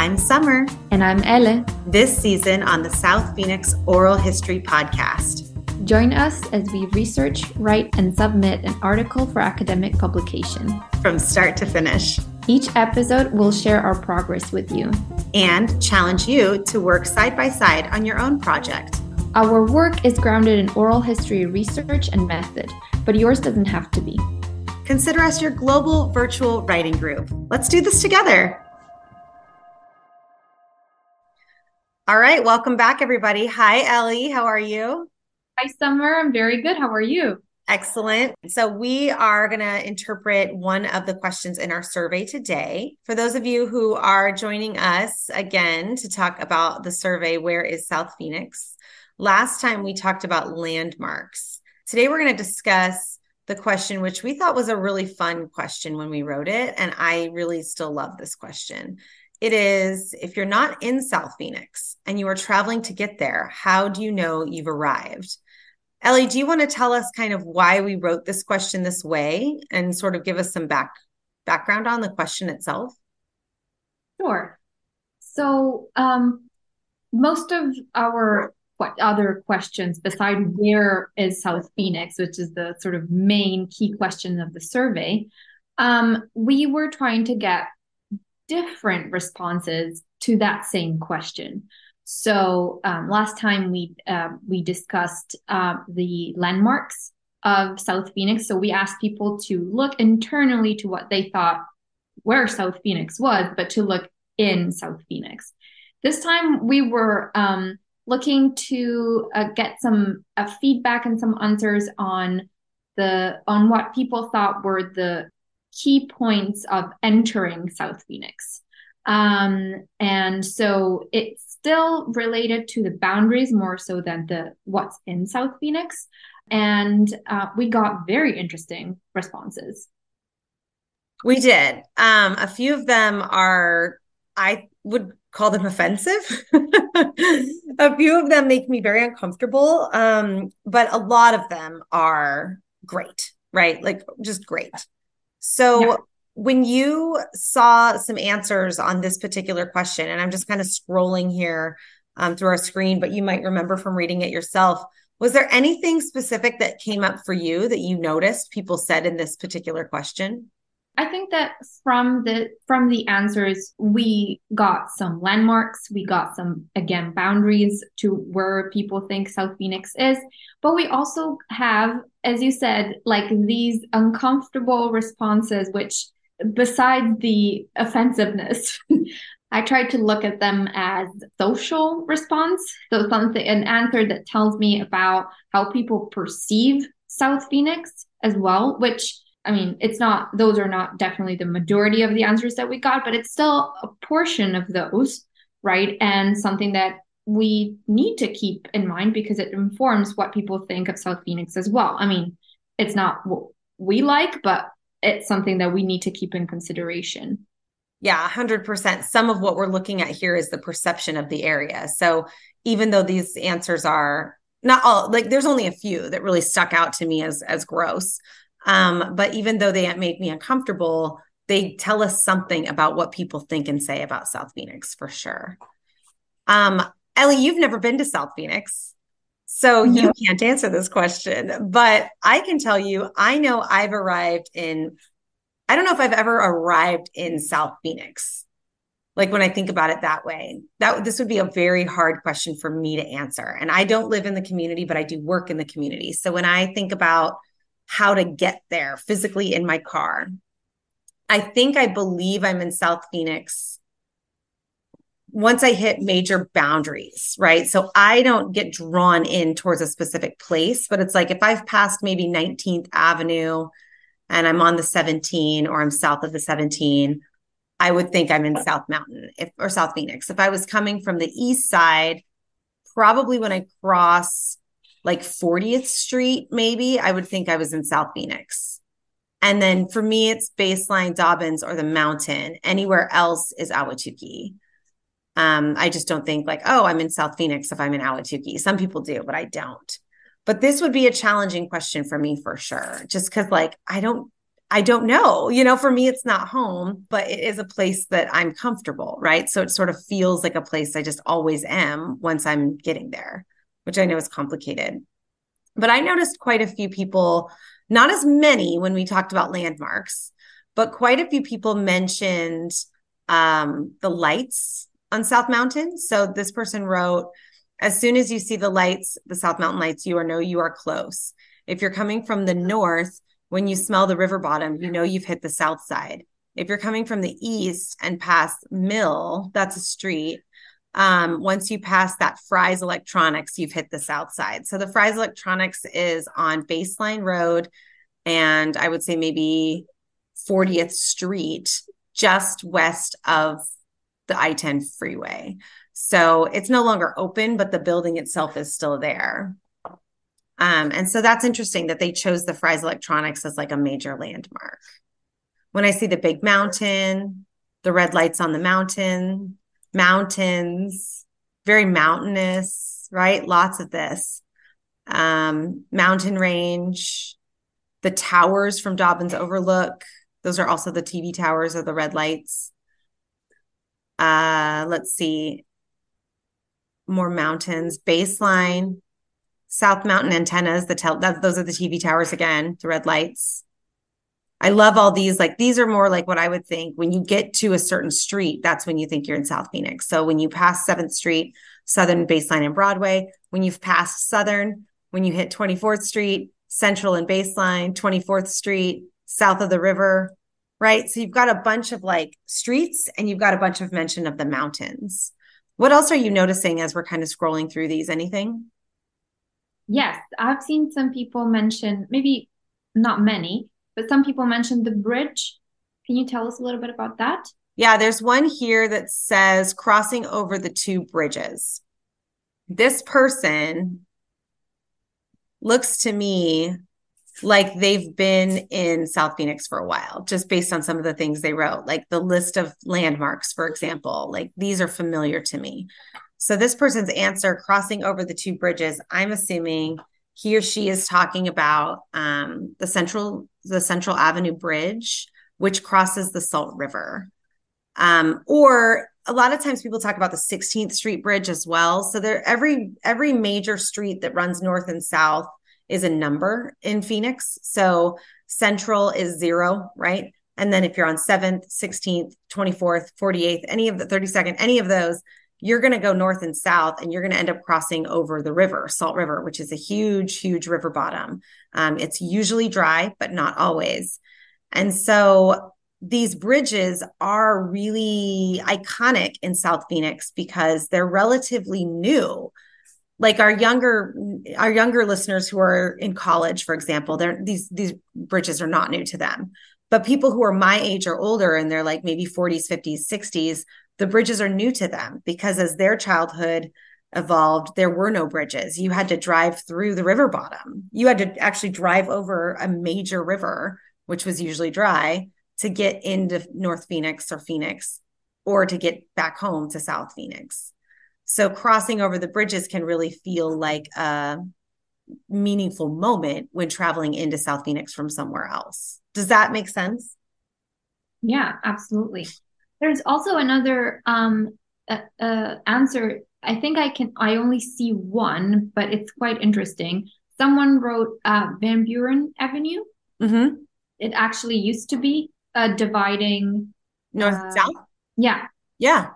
I'm Summer. And I'm Elle. This season on the South Phoenix Oral History Podcast. Join us as we research, write, and submit an article for academic publication. From start to finish. Each episode will share our progress with you and challenge you to work side by side on your own project. Our work is grounded in oral history research and method, but yours doesn't have to be. Consider us your global virtual writing group. Let's do this together. All right, welcome back, everybody. Hi, Ellie. How are you? Hi, Summer. I'm very good. How are you? Excellent. So, we are going to interpret one of the questions in our survey today. For those of you who are joining us again to talk about the survey, Where is South Phoenix? Last time we talked about landmarks. Today, we're going to discuss the question, which we thought was a really fun question when we wrote it. And I really still love this question. It is if you're not in South Phoenix and you are traveling to get there, how do you know you've arrived? Ellie, do you want to tell us kind of why we wrote this question this way and sort of give us some back background on the question itself? Sure. So, um, most of our what other questions beside where is South Phoenix, which is the sort of main key question of the survey, um, we were trying to get different responses to that same question. So um, last time we uh, we discussed uh, the landmarks of South Phoenix. So we asked people to look internally to what they thought where South Phoenix was, but to look in South Phoenix. This time we were um, looking to uh, get some uh, feedback and some answers on the on what people thought were the key points of entering South Phoenix. Um, and so it's still related to the boundaries more so than the what's in South Phoenix. And uh, we got very interesting responses. We did. Um, a few of them are, I would call them offensive. a few of them make me very uncomfortable. Um, but a lot of them are great, right? Like just great. So yeah. when you saw some answers on this particular question, and I'm just kind of scrolling here um, through our screen, but you might remember from reading it yourself. Was there anything specific that came up for you that you noticed people said in this particular question? I think that from the from the answers we got some landmarks, we got some again boundaries to where people think South Phoenix is, but we also have as you said like these uncomfortable responses which besides the offensiveness I tried to look at them as social response, so something an answer that tells me about how people perceive South Phoenix as well, which I mean, it's not, those are not definitely the majority of the answers that we got, but it's still a portion of those, right? And something that we need to keep in mind because it informs what people think of South Phoenix as well. I mean, it's not what we like, but it's something that we need to keep in consideration. Yeah, 100%. Some of what we're looking at here is the perception of the area. So even though these answers are not all like there's only a few that really stuck out to me as as gross um, but even though they make me uncomfortable, they tell us something about what people think and say about South Phoenix for sure. Um, Ellie, you've never been to South Phoenix. So no. you can't answer this question, but I can tell you, I know I've arrived in, I don't know if I've ever arrived in South Phoenix. Like when I think about it that way, that this would be a very hard question for me to answer. And I don't live in the community, but I do work in the community. So when I think about how to get there physically in my car. I think I believe I'm in South Phoenix once I hit major boundaries, right? So I don't get drawn in towards a specific place, but it's like if I've passed maybe 19th Avenue and I'm on the 17 or I'm south of the 17, I would think I'm in South Mountain if, or South Phoenix. If I was coming from the east side, probably when I cross like 40th Street, maybe, I would think I was in South Phoenix. And then for me, it's baseline Dobbins or the mountain. Anywhere else is Ahwatukee. Um, I just don't think like, oh, I'm in South Phoenix if I'm in Ahwatukee. Some people do, but I don't. But this would be a challenging question for me for sure. Just because like I don't I don't know. You know, for me, it's not home, but it is a place that I'm comfortable, right? So it sort of feels like a place I just always am once I'm getting there, which I know is complicated. But I noticed quite a few people, not as many when we talked about landmarks, but quite a few people mentioned um, the lights on South Mountain. So this person wrote, as soon as you see the lights, the South Mountain lights, you are know you are close. If you're coming from the north, when you smell the river bottom, you know you've hit the south side. If you're coming from the east and past Mill, that's a street. Um, once you pass that Fry's Electronics, you've hit the south side. So the Fry's Electronics is on Baseline Road, and I would say maybe 40th Street, just west of the I 10 freeway. So it's no longer open, but the building itself is still there. Um, and so that's interesting that they chose the Fry's Electronics as like a major landmark. When I see the big mountain, the red lights on the mountain, mountains, very mountainous, right? Lots of this. Um, mountain range, the towers from Dobbins Overlook. Those are also the TV towers or the red lights. Uh, let's see. More mountains, baseline, South Mountain antennas, the tel- that, those are the TV towers again, the red lights. I love all these. Like these are more like what I would think when you get to a certain street, that's when you think you're in South Phoenix. So when you pass 7th Street, Southern Baseline and Broadway, when you've passed Southern, when you hit 24th Street, Central and Baseline, 24th Street, south of the river, right? So you've got a bunch of like streets and you've got a bunch of mention of the mountains. What else are you noticing as we're kind of scrolling through these? Anything? Yes, I've seen some people mention, maybe not many, but some people mentioned the bridge. Can you tell us a little bit about that? Yeah, there's one here that says crossing over the two bridges. This person looks to me like they've been in South Phoenix for a while, just based on some of the things they wrote, like the list of landmarks, for example. Like these are familiar to me. So this person's answer, crossing over the two bridges, I'm assuming he or she is talking about um, the central the Central Avenue Bridge, which crosses the Salt River. Um, or a lot of times people talk about the 16th Street Bridge as well. So there every every major street that runs north and south is a number in Phoenix. So Central is zero, right? And then if you're on 7th, 16th, 24th, 48th, any of the 32nd, any of those, you're going to go north and south and you're going to end up crossing over the river salt river which is a huge huge river bottom. Um, it's usually dry but not always. And so these bridges are really iconic in south phoenix because they're relatively new. Like our younger our younger listeners who are in college for example they're these these bridges are not new to them. But people who are my age or older and they're like maybe 40s 50s 60s the bridges are new to them because as their childhood evolved, there were no bridges. You had to drive through the river bottom. You had to actually drive over a major river, which was usually dry, to get into North Phoenix or Phoenix or to get back home to South Phoenix. So crossing over the bridges can really feel like a meaningful moment when traveling into South Phoenix from somewhere else. Does that make sense? Yeah, absolutely. There's also another um, uh, uh, answer. I think I can. I only see one, but it's quite interesting. Someone wrote uh, Van Buren Avenue. Mm-hmm. It actually used to be a dividing north uh, south. Yeah. Yeah.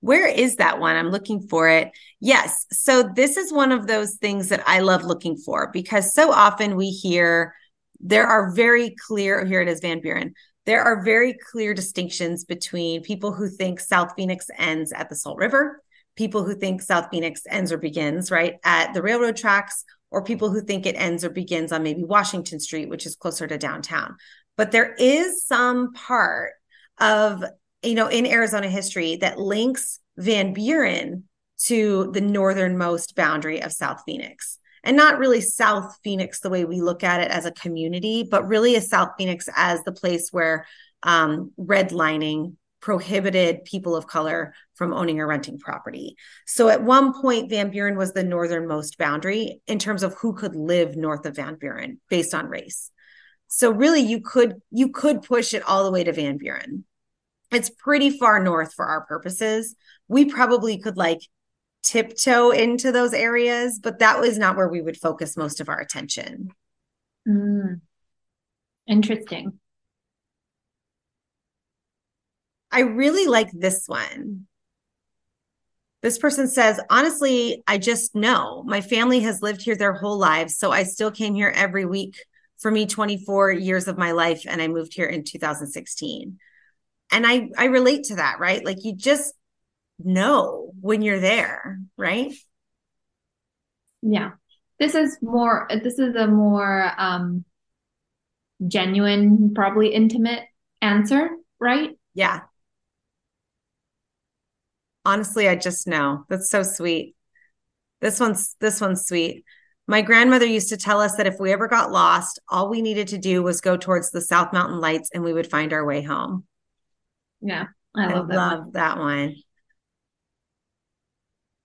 Where is that one? I'm looking for it. Yes. So this is one of those things that I love looking for because so often we hear there are very clear. Here it is, Van Buren there are very clear distinctions between people who think South Phoenix ends at the Salt River, people who think South Phoenix ends or begins right at the railroad tracks, or people who think it ends or begins on maybe Washington Street, which is closer to downtown. But there is some part of, you know, in Arizona history that links Van Buren to the northernmost boundary of South Phoenix and not really South Phoenix the way we look at it as a community, but really a South Phoenix as the place where um, redlining prohibited people of color from owning or renting property. So at one point, Van Buren was the northernmost boundary in terms of who could live north of Van Buren based on race. So really you could you could push it all the way to Van Buren. It's pretty far north for our purposes. We probably could like tiptoe into those areas, but that was not where we would focus most of our attention. Mm. Interesting. I really like this one. This person says, honestly, I just know my family has lived here their whole lives. So I still came here every week for me 24 years of my life. And I moved here in 2016. And I, I relate to that, right? Like you just know when you're there, right? Yeah. This is more, this is a more um, genuine, probably intimate answer, right? Yeah. Honestly, I just know. That's so sweet. This one's this one's sweet. My grandmother used to tell us that if we ever got lost, all we needed to do was go towards the South Mountain Lights and we would find our way home. Yeah, I love, I that, love one. that one.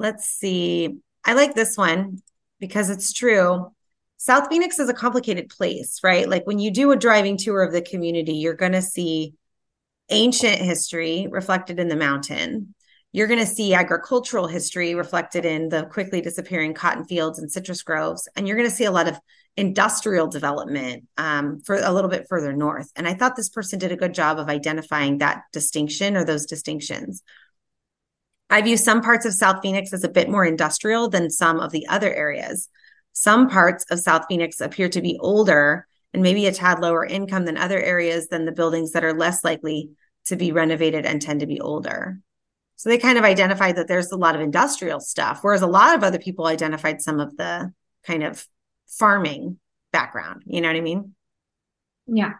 Let's see. I like this one because it's true. South Phoenix is a complicated place, right? Like when you do a driving tour of the community, you're going to see ancient history reflected in the mountain you're going to see agricultural history reflected in the quickly disappearing cotton fields and citrus groves. And you're going to see a lot of industrial development um, for a little bit further north. And I thought this person did a good job of identifying that distinction or those distinctions. I view some parts of South Phoenix as a bit more industrial than some of the other areas. Some parts of South Phoenix appear to be older and maybe a tad lower income than other areas than the buildings that are less likely to be renovated and tend to be older. So they kind of identified that there's a lot of industrial stuff, whereas a lot of other people identified some of the kind of farming background. You know what I mean? Yeah.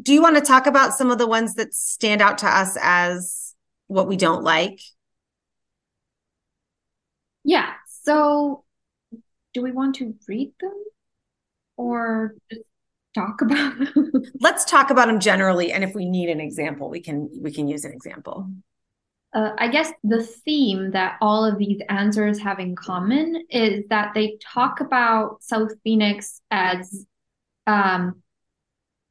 Do you want to talk about some of the ones that stand out to us as what we don't like? Yeah. So do we want to read them or just talk about them? Let's talk about them generally and if we need an example, we can we can use an example uh, I guess the theme that all of these answers have in common is that they talk about South Phoenix as um,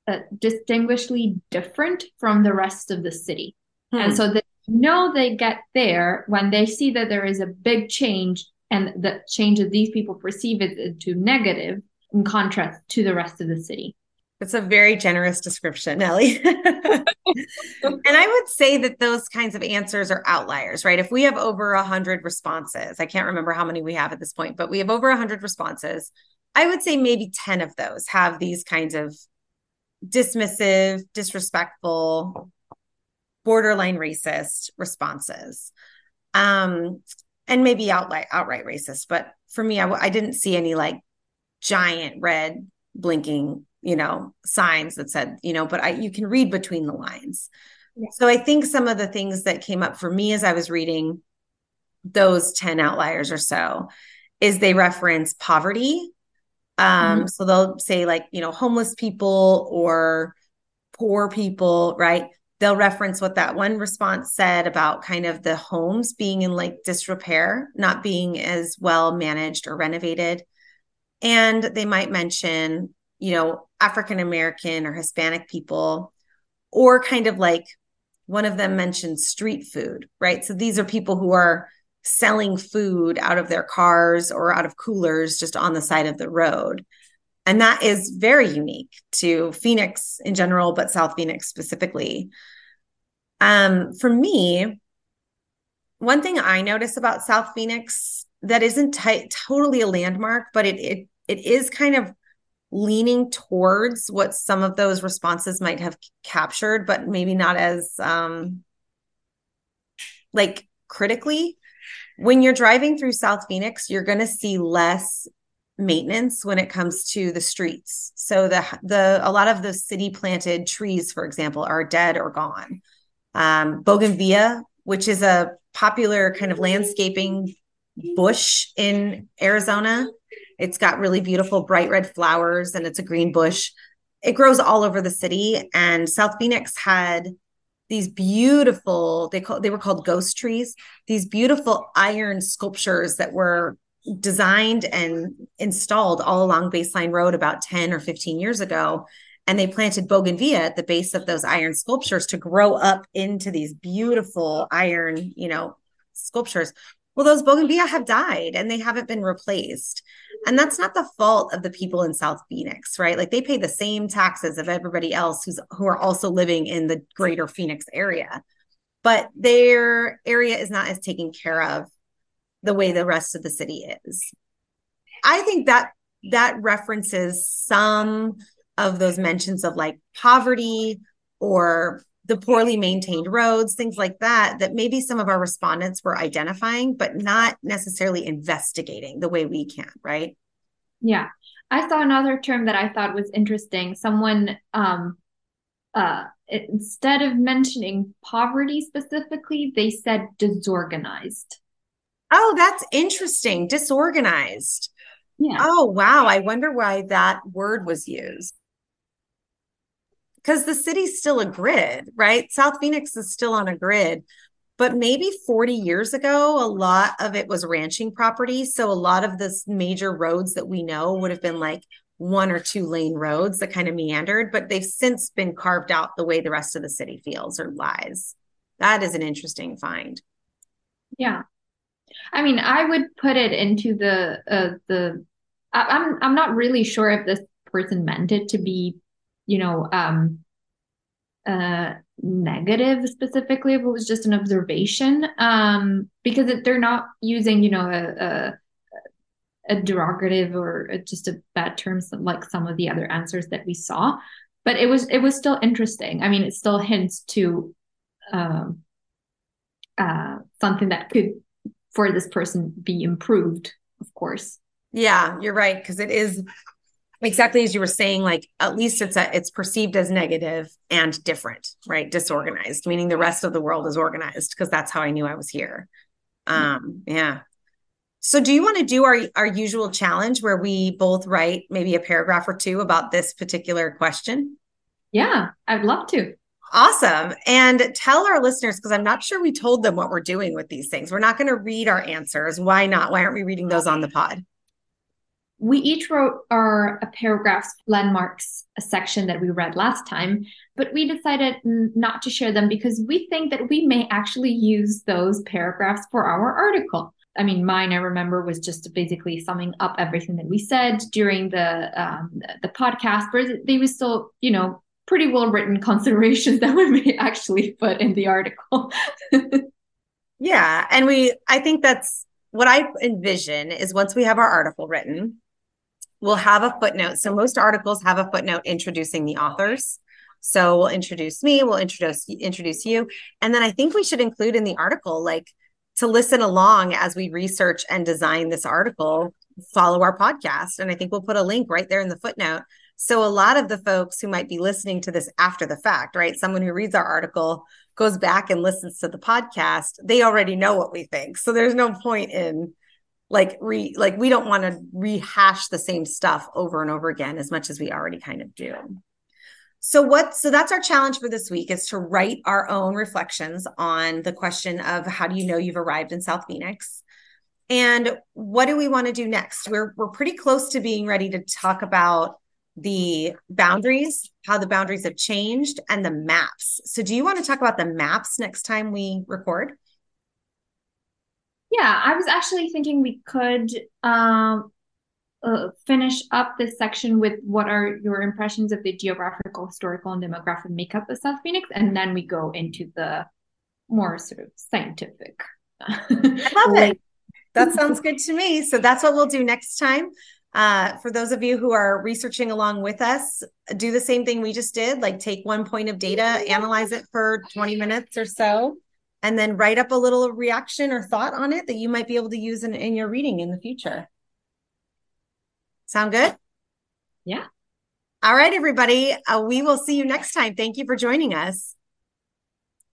uh, distinguishedly different from the rest of the city. Hmm. And so they know they get there when they see that there is a big change and the change that these people perceive it to negative in contrast to the rest of the city. It's a very generous description, Ellie. and I would say that those kinds of answers are outliers, right? If we have over a hundred responses, I can't remember how many we have at this point, but we have over a hundred responses. I would say maybe 10 of those have these kinds of dismissive, disrespectful, borderline racist responses. Um, and maybe outright outright racist. But for me, I, I didn't see any like giant red blinking you know signs that said you know but i you can read between the lines yeah. so i think some of the things that came up for me as i was reading those 10 outliers or so is they reference poverty um mm-hmm. so they'll say like you know homeless people or poor people right they'll reference what that one response said about kind of the homes being in like disrepair not being as well managed or renovated and they might mention you know, African American or Hispanic people, or kind of like one of them mentioned street food, right? So these are people who are selling food out of their cars or out of coolers just on the side of the road. And that is very unique to Phoenix in general, but South Phoenix specifically. Um, for me, one thing I notice about South Phoenix that isn't t- totally a landmark, but it it it is kind of leaning towards what some of those responses might have captured, but maybe not as um like critically. When you're driving through South Phoenix, you're going to see less maintenance when it comes to the streets. So the the a lot of the city planted trees, for example, are dead or gone. Um, bougainvillea, which is a popular kind of landscaping bush in Arizona, it's got really beautiful bright red flowers and it's a green bush. It grows all over the city. And South Phoenix had these beautiful, they call they were called ghost trees, these beautiful iron sculptures that were designed and installed all along Baseline Road about 10 or 15 years ago. and they planted bougainvillea at the base of those iron sculptures to grow up into these beautiful iron, you know, sculptures. Well, those bougainvillea have died and they haven't been replaced. And that's not the fault of the people in South Phoenix, right? Like they pay the same taxes of everybody else who's who are also living in the greater Phoenix area. But their area is not as taken care of the way the rest of the city is. I think that that references some of those mentions of like poverty or the poorly maintained roads, things like that, that maybe some of our respondents were identifying, but not necessarily investigating the way we can, right? Yeah. I saw another term that I thought was interesting. Someone, um, uh, instead of mentioning poverty specifically, they said disorganized. Oh, that's interesting. Disorganized. Yeah. Oh, wow. I wonder why that word was used because the city's still a grid, right? South Phoenix is still on a grid. But maybe 40 years ago, a lot of it was ranching property. So a lot of this major roads that we know would have been like one or two lane roads that kind of meandered, but they've since been carved out the way the rest of the city feels or lies. That is an interesting find. Yeah. I mean, I would put it into the uh, the I, I'm I'm not really sure if this person meant it to be you know, um, uh, negative specifically if it was just an observation um, because it, they're not using, you know, a, a, a derogative or just a bad terms like some of the other answers that we saw. But it was it was still interesting. I mean, it still hints to um, uh, something that could for this person be improved, of course. Yeah, you're right because it is exactly as you were saying like at least it's a, it's perceived as negative and different right? Disorganized meaning the rest of the world is organized because that's how i knew i was here. Um yeah. So do you want to do our our usual challenge where we both write maybe a paragraph or two about this particular question? Yeah i'd love to awesome. And tell our listeners because i'm not sure we told them what we're doing with these things. We're not going to read our answers. Why not? Why aren't we reading those on the pod? We each wrote our paragraphs landmarks a section that we read last time but we decided not to share them because we think that we may actually use those paragraphs for our article. I mean mine i remember was just basically summing up everything that we said during the um, the podcast but they were still you know pretty well written considerations that we may actually put in the article yeah and we i think that's what I envision is once we have our article written, we'll have a footnote. So most articles have a footnote introducing the authors. So we'll introduce me, we'll introduce introduce you, and then I think we should include in the article like to listen along as we research and design this article, follow our podcast, and I think we'll put a link right there in the footnote. So a lot of the folks who might be listening to this after the fact, right? Someone who reads our article goes back and listens to the podcast, they already know what we think. So there's no point in like re like we don't want to rehash the same stuff over and over again as much as we already kind of do so what so that's our challenge for this week is to write our own reflections on the question of how do you know you've arrived in south phoenix and what do we want to do next we're we're pretty close to being ready to talk about the boundaries how the boundaries have changed and the maps so do you want to talk about the maps next time we record yeah, I was actually thinking we could um, uh, finish up this section with what are your impressions of the geographical, historical, and demographic makeup of South Phoenix, and then we go into the more sort of scientific. I love it. That sounds good to me. So that's what we'll do next time. Uh, for those of you who are researching along with us, do the same thing we just did. Like take one point of data, analyze it for 20 minutes or so, and then write up a little reaction or thought on it that you might be able to use in, in your reading in the future. Sound good? Yeah. All right, everybody. Uh, we will see you next time. Thank you for joining us.